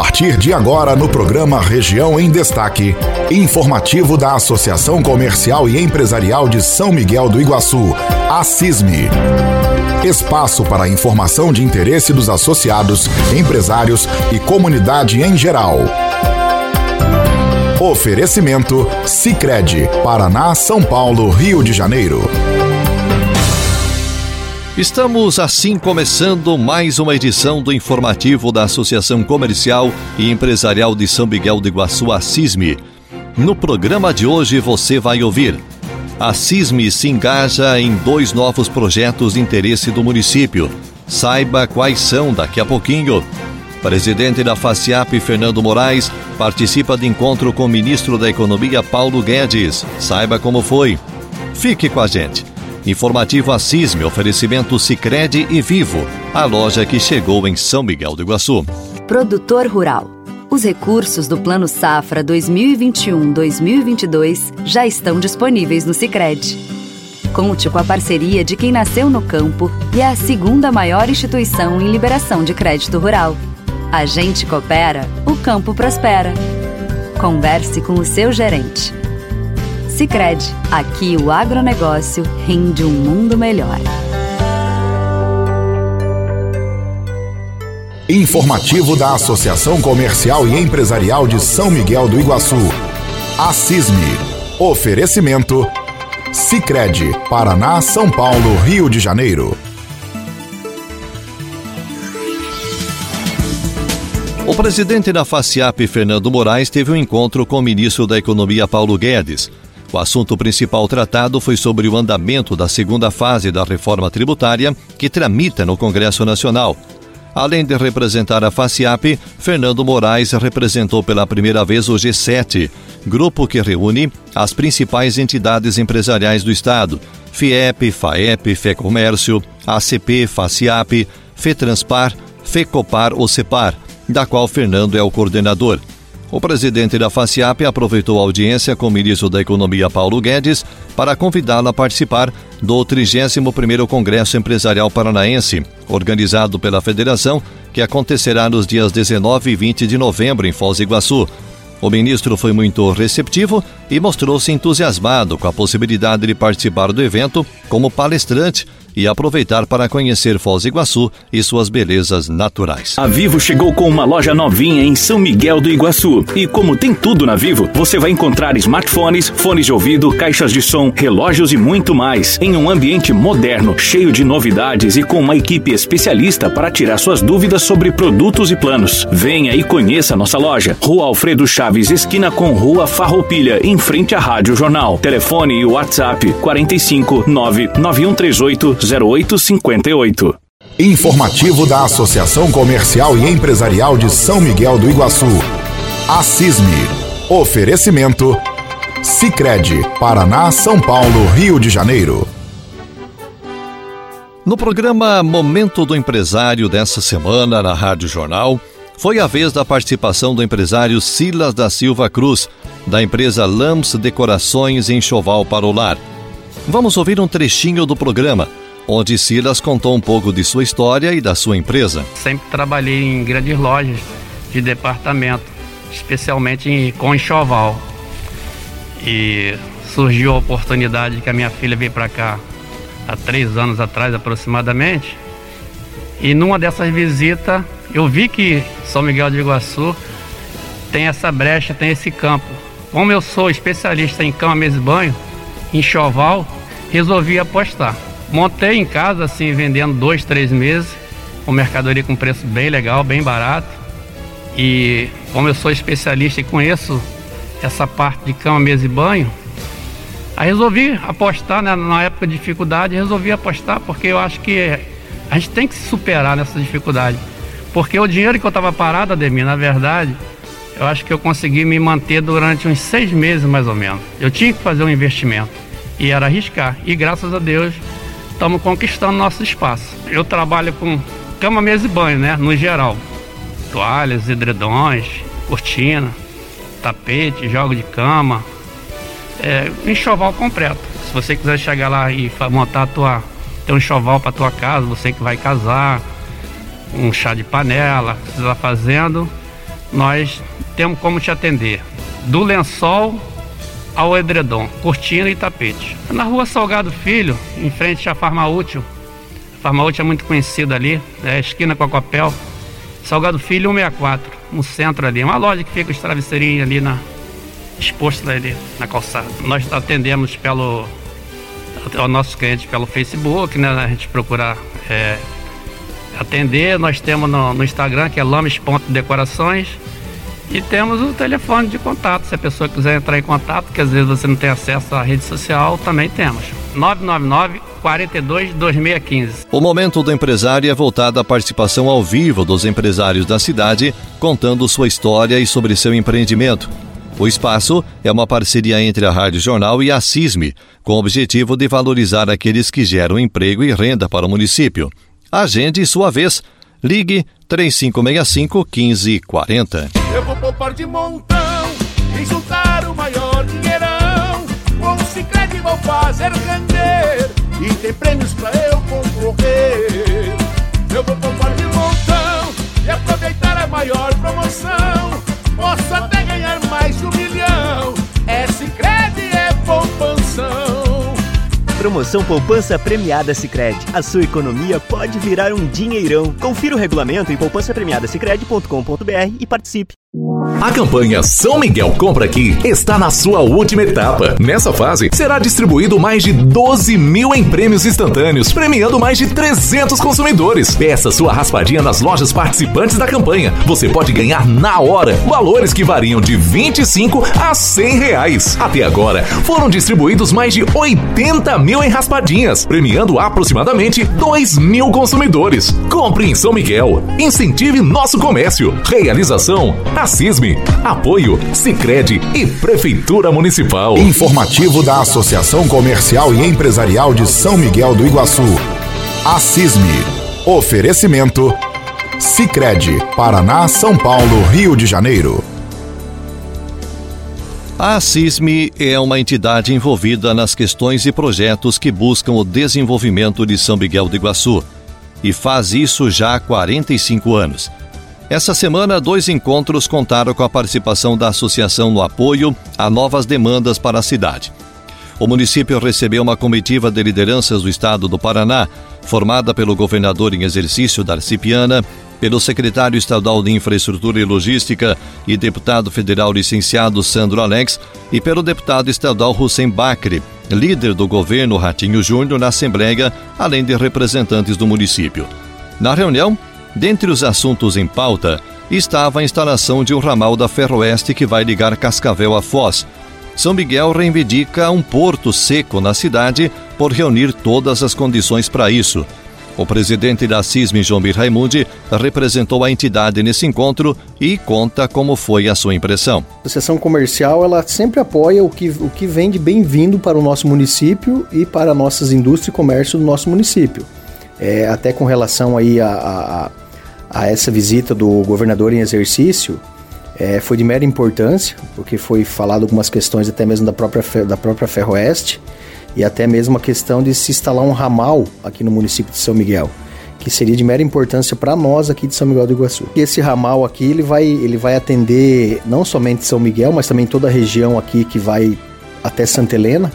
partir de agora no programa Região em Destaque, informativo da Associação Comercial e Empresarial de São Miguel do Iguaçu, a CISME. Espaço para informação de interesse dos associados, empresários e comunidade em geral. Oferecimento Sicredi, Paraná, São Paulo, Rio de Janeiro. Estamos assim começando mais uma edição do informativo da Associação Comercial e Empresarial de São Miguel do Iguaçu, a CISME. No programa de hoje você vai ouvir. A CISME se engaja em dois novos projetos de interesse do município. Saiba quais são daqui a pouquinho. Presidente da FACIAP, Fernando Moraes, participa de encontro com o ministro da Economia, Paulo Guedes. Saiba como foi. Fique com a gente. Informativo Assisme, oferecimento Sicredi e Vivo, a loja que chegou em São Miguel do Iguaçu. Produtor Rural. Os recursos do Plano Safra 2021-2022 já estão disponíveis no Sicredi. Conte com a parceria de quem nasceu no campo e é a segunda maior instituição em liberação de crédito rural. A gente coopera, o campo prospera. Converse com o seu gerente. Sicredi, aqui o agronegócio rende um mundo melhor. Informativo da Associação Comercial e Empresarial de São Miguel do Iguaçu. A CISME. Oferecimento Sicredi, Paraná, São Paulo, Rio de Janeiro. O presidente da FACIAP, Fernando Moraes, teve um encontro com o ministro da Economia, Paulo Guedes. O assunto principal tratado foi sobre o andamento da segunda fase da reforma tributária que tramita no Congresso Nacional. Além de representar a FACIAP, Fernando Moraes representou pela primeira vez o G7, grupo que reúne as principais entidades empresariais do Estado: FIEP, FAEP, FEComércio, ACP, FACIAP, FETranspar, FECOPAR ou CEPAR, da qual Fernando é o coordenador. O presidente da FACIAP aproveitou a audiência com o ministro da Economia Paulo Guedes para convidá-lo a participar do 31º Congresso Empresarial Paranaense, organizado pela federação, que acontecerá nos dias 19 e 20 de novembro em Foz do Iguaçu. O ministro foi muito receptivo e mostrou-se entusiasmado com a possibilidade de participar do evento como palestrante e aproveitar para conhecer Foz do Iguaçu e suas belezas naturais. A Vivo chegou com uma loja novinha em São Miguel do Iguaçu. E como tem tudo na Vivo, você vai encontrar smartphones, fones de ouvido, caixas de som, relógios e muito mais, em um ambiente moderno, cheio de novidades e com uma equipe especialista para tirar suas dúvidas sobre produtos e planos. Venha e conheça nossa loja. Rua Alfredo Chaves, esquina com Rua Farroupilha, em frente à Rádio Jornal. Telefone e WhatsApp 45 99138 0858. Informativo da Associação Comercial e Empresarial de São Miguel do Iguaçu. A CISME. Oferecimento Sicredi, Paraná, São Paulo, Rio de Janeiro. No programa Momento do Empresário dessa semana na Rádio Jornal, foi a vez da participação do empresário Silas da Silva Cruz, da empresa Lams Decorações em Choval para o Lar. Vamos ouvir um trechinho do programa onde Silas contou um pouco de sua história e da sua empresa. Sempre trabalhei em grandes lojas de departamento, especialmente com enxoval. E surgiu a oportunidade que a minha filha veio para cá há três anos atrás aproximadamente. E numa dessas visitas eu vi que São Miguel de Iguaçu tem essa brecha, tem esse campo. Como eu sou especialista em cama, mesa e banho, enxoval, resolvi apostar. Montei em casa, assim, vendendo dois, três meses, com mercadoria com preço bem legal, bem barato. E como eu sou especialista e conheço essa parte de cama, mesa e banho, aí resolvi apostar, né, na época de dificuldade, resolvi apostar porque eu acho que a gente tem que se superar nessa dificuldade. Porque o dinheiro que eu estava parado, Ademir, na verdade, eu acho que eu consegui me manter durante uns seis meses mais ou menos. Eu tinha que fazer um investimento e era arriscar. E graças a Deus estamos conquistando nosso espaço. Eu trabalho com cama, mesa e banho, né? No geral. Toalhas, edredões, cortina, tapete, jogo de cama. É, enxoval completo. Se você quiser chegar lá e montar a tua, ter um enxoval para tua casa, você que vai casar, um chá de panela, que você está fazendo, nós temos como te atender. Do lençol ao edredom, cortina e tapete. Na rua Salgado Filho, em frente à Farma Útil. A Farma Útil é muito conhecida ali, é a esquina com a Copel. Salgado Filho 164, no centro ali. Uma loja que fica os travesseirinhos ali na, exposto ali na calçada. Nós atendemos pelo ao nosso cliente pelo Facebook, né? A gente procura é, atender. Nós temos no, no Instagram que é lames.decorações e temos o telefone de contato. Se a pessoa quiser entrar em contato, que às vezes você não tem acesso à rede social, também temos. 999 42 2615. O momento do empresário é voltado à participação ao vivo dos empresários da cidade, contando sua história e sobre seu empreendimento. O espaço é uma parceria entre a Rádio Jornal e a CISME, com o objetivo de valorizar aqueles que geram emprego e renda para o município. Agende sua vez. Ligue 3565 1540. Eu vou poupar de montão e juntar Promoção Poupança Premiada Sicredi. A sua economia pode virar um dinheirão. Confira o regulamento em poupancapremiadasicredi.com.br e participe. A campanha São Miguel Compra Aqui está na sua última etapa. Nessa fase, será distribuído mais de 12 mil em prêmios instantâneos, premiando mais de 300 consumidores. Peça sua raspadinha nas lojas participantes da campanha. Você pode ganhar na hora valores que variam de 25 a 100 reais. Até agora, foram distribuídos mais de 80 mil em raspadinhas, premiando aproximadamente 2 mil consumidores. Compre em São Miguel. Incentive nosso comércio. Realização Racisme, Apoio, Sicredi e Prefeitura Municipal. Informativo da Associação Comercial e Empresarial de São Miguel do Iguaçu. Assisme. Oferecimento. Sicredi, Paraná, São Paulo, Rio de Janeiro. A CISME é uma entidade envolvida nas questões e projetos que buscam o desenvolvimento de São Miguel do Iguaçu e faz isso já há 45 anos. Essa semana, dois encontros contaram com a participação da associação no apoio a novas demandas para a cidade. O município recebeu uma comitiva de lideranças do estado do Paraná, formada pelo governador em exercício Darcy Piana, pelo secretário estadual de Infraestrutura e Logística e deputado federal licenciado Sandro Alex e pelo deputado estadual Hussein Bacri, líder do governo Ratinho Júnior na Assembleia, além de representantes do município. Na reunião, Dentre os assuntos em pauta estava a instalação de um ramal da Ferroeste que vai ligar Cascavel a Foz. São Miguel reivindica um porto seco na cidade por reunir todas as condições para isso. O presidente da CISM, João Raimundi, representou a entidade nesse encontro e conta como foi a sua impressão. A Associação Comercial ela sempre apoia o que, o que vem de bem-vindo para o nosso município e para nossas indústrias e comércio do nosso município. É, até com relação aí a, a, a essa visita do governador em exercício é, foi de mera importância, porque foi falado algumas questões até mesmo da própria, da própria Ferroeste e até mesmo a questão de se instalar um ramal aqui no município de São Miguel, que seria de mera importância para nós aqui de São Miguel do Iguaçu. Esse ramal aqui ele vai, ele vai atender não somente São Miguel, mas também toda a região aqui que vai até Santa Helena.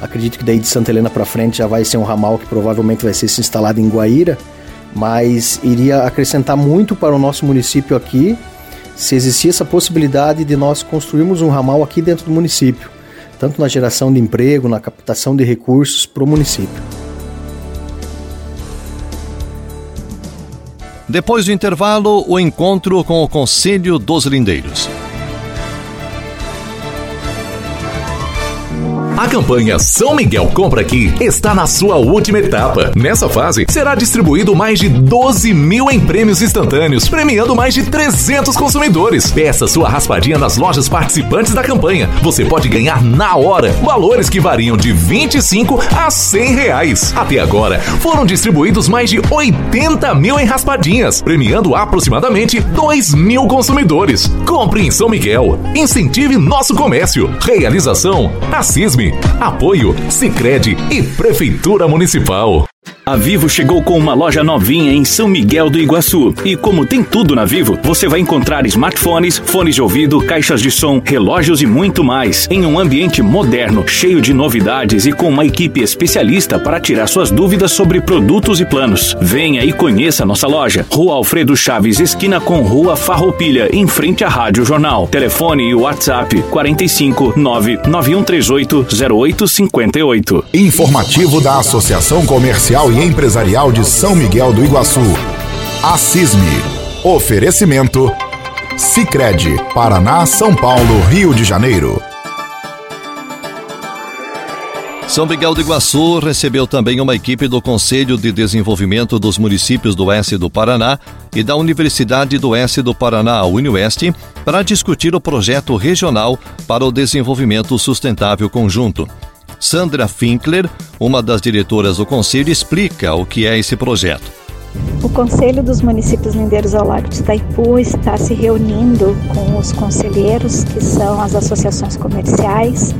Acredito que daí de Santa Helena para frente já vai ser um ramal que provavelmente vai ser instalado em Guaíra mas iria acrescentar muito para o nosso município aqui se existisse essa possibilidade de nós construirmos um ramal aqui dentro do município, tanto na geração de emprego, na captação de recursos para o município. Depois do intervalo, o encontro com o Conselho dos Lindeiros. A campanha São Miguel Compra Aqui está na sua última etapa. Nessa fase, será distribuído mais de 12 mil em prêmios instantâneos, premiando mais de 300 consumidores. Peça sua raspadinha nas lojas participantes da campanha. Você pode ganhar na hora valores que variam de 25 a 100 reais. Até agora, foram distribuídos mais de 80 mil em raspadinhas, premiando aproximadamente 2 mil consumidores. Compre em São Miguel. Incentive nosso comércio. Realização: Assisme Apoio Sicredi e Prefeitura Municipal. A Vivo chegou com uma loja novinha em São Miguel do Iguaçu. E como tem tudo na Vivo, você vai encontrar smartphones, fones de ouvido, caixas de som, relógios e muito mais. Em um ambiente moderno, cheio de novidades e com uma equipe especialista para tirar suas dúvidas sobre produtos e planos. Venha e conheça nossa loja. Rua Alfredo Chaves, esquina com Rua Farroupilha, em frente à Rádio Jornal. Telefone e WhatsApp 45 99138 0858. Informativo da Associação Comercial e Empresarial de São Miguel do Iguaçu. A. Oferecimento. Sicredi Paraná, São Paulo, Rio de Janeiro. São Miguel do Iguaçu recebeu também uma equipe do Conselho de Desenvolvimento dos Municípios do Oeste do Paraná e da Universidade do Oeste do Paraná, UniOeste, para discutir o projeto regional para o desenvolvimento sustentável conjunto. Sandra Finkler, uma das diretoras do Conselho, explica o que é esse projeto. O Conselho dos Municípios Lindeiros ao Lago de Itaipu está se reunindo com os conselheiros, que são as associações comerciais,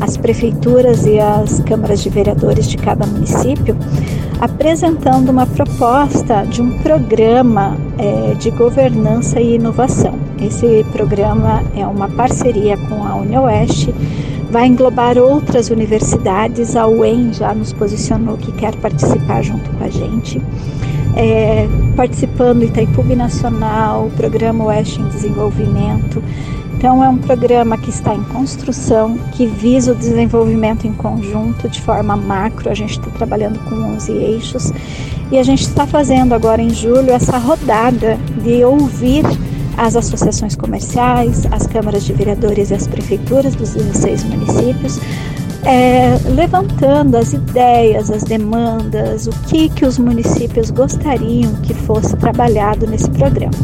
as prefeituras e as câmaras de vereadores de cada município, apresentando uma proposta de um programa é, de governança e inovação. Esse programa é uma parceria com a UniOeste vai englobar outras universidades. A UEM já nos posicionou que quer participar junto com a gente. É, participando Itaipu Nacional, o Programa Oeste em Desenvolvimento. Então, é um programa que está em construção, que visa o desenvolvimento em conjunto, de forma macro. A gente está trabalhando com 11 eixos e a gente está fazendo agora em julho essa rodada de ouvir as associações comerciais, as câmaras de vereadores e as prefeituras dos 16 municípios, é, levantando as ideias, as demandas, o que, que os municípios gostariam que fosse trabalhado nesse programa.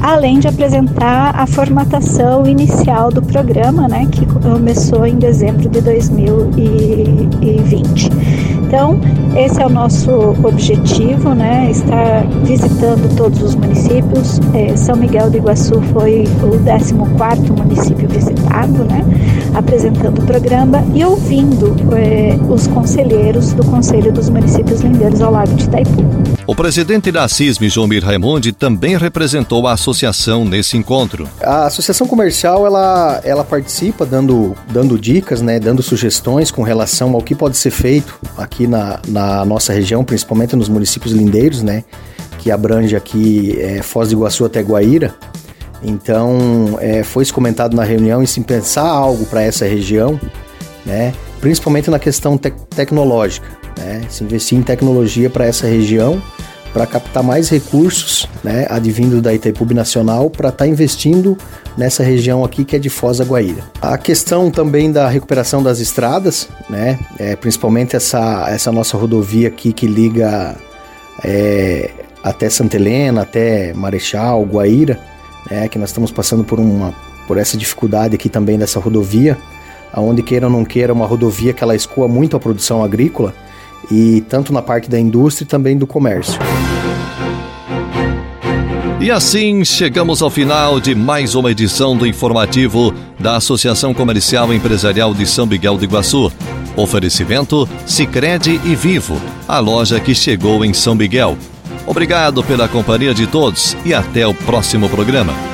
Além de apresentar a formatação inicial do programa, né, que começou em dezembro de 2020. Então, esse é o nosso objetivo, né? Estar visitando todos os municípios. É, São Miguel do Iguaçu foi o 14 município visitado, né? Apresentando o programa e ouvindo é, os conselheiros do Conselho dos Municípios Lindeiros ao Lago de Itaipu. O presidente da CISM, Jomir Raimundi, também representou a associação nesse encontro. A associação comercial, ela, ela participa dando, dando dicas, né, dando sugestões com relação ao que pode ser feito aqui na, na nossa região, principalmente nos municípios lindeiros, né, que abrange aqui é, Foz do Iguaçu até Guaíra. Então, é, foi comentado na reunião em se pensar algo para essa região, né, principalmente na questão te tecnológica, né, se investir em tecnologia para essa região para captar mais recursos, né, advindo da Itaipu Nacional, para estar tá investindo nessa região aqui que é de Foz do Guaíra. A questão também da recuperação das estradas, né, é, principalmente essa, essa nossa rodovia aqui que liga é, até Santa Helena, até Marechal, Guaíra, né, que nós estamos passando por, uma, por essa dificuldade aqui também dessa rodovia, aonde queira ou não queira, uma rodovia que ela escoa muito a produção agrícola, e tanto na parte da indústria e também do comércio. E assim chegamos ao final de mais uma edição do informativo da Associação Comercial Empresarial de São Miguel do Iguaçu. Oferecimento Sicredi e Vivo, a loja que chegou em São Miguel. Obrigado pela companhia de todos e até o próximo programa.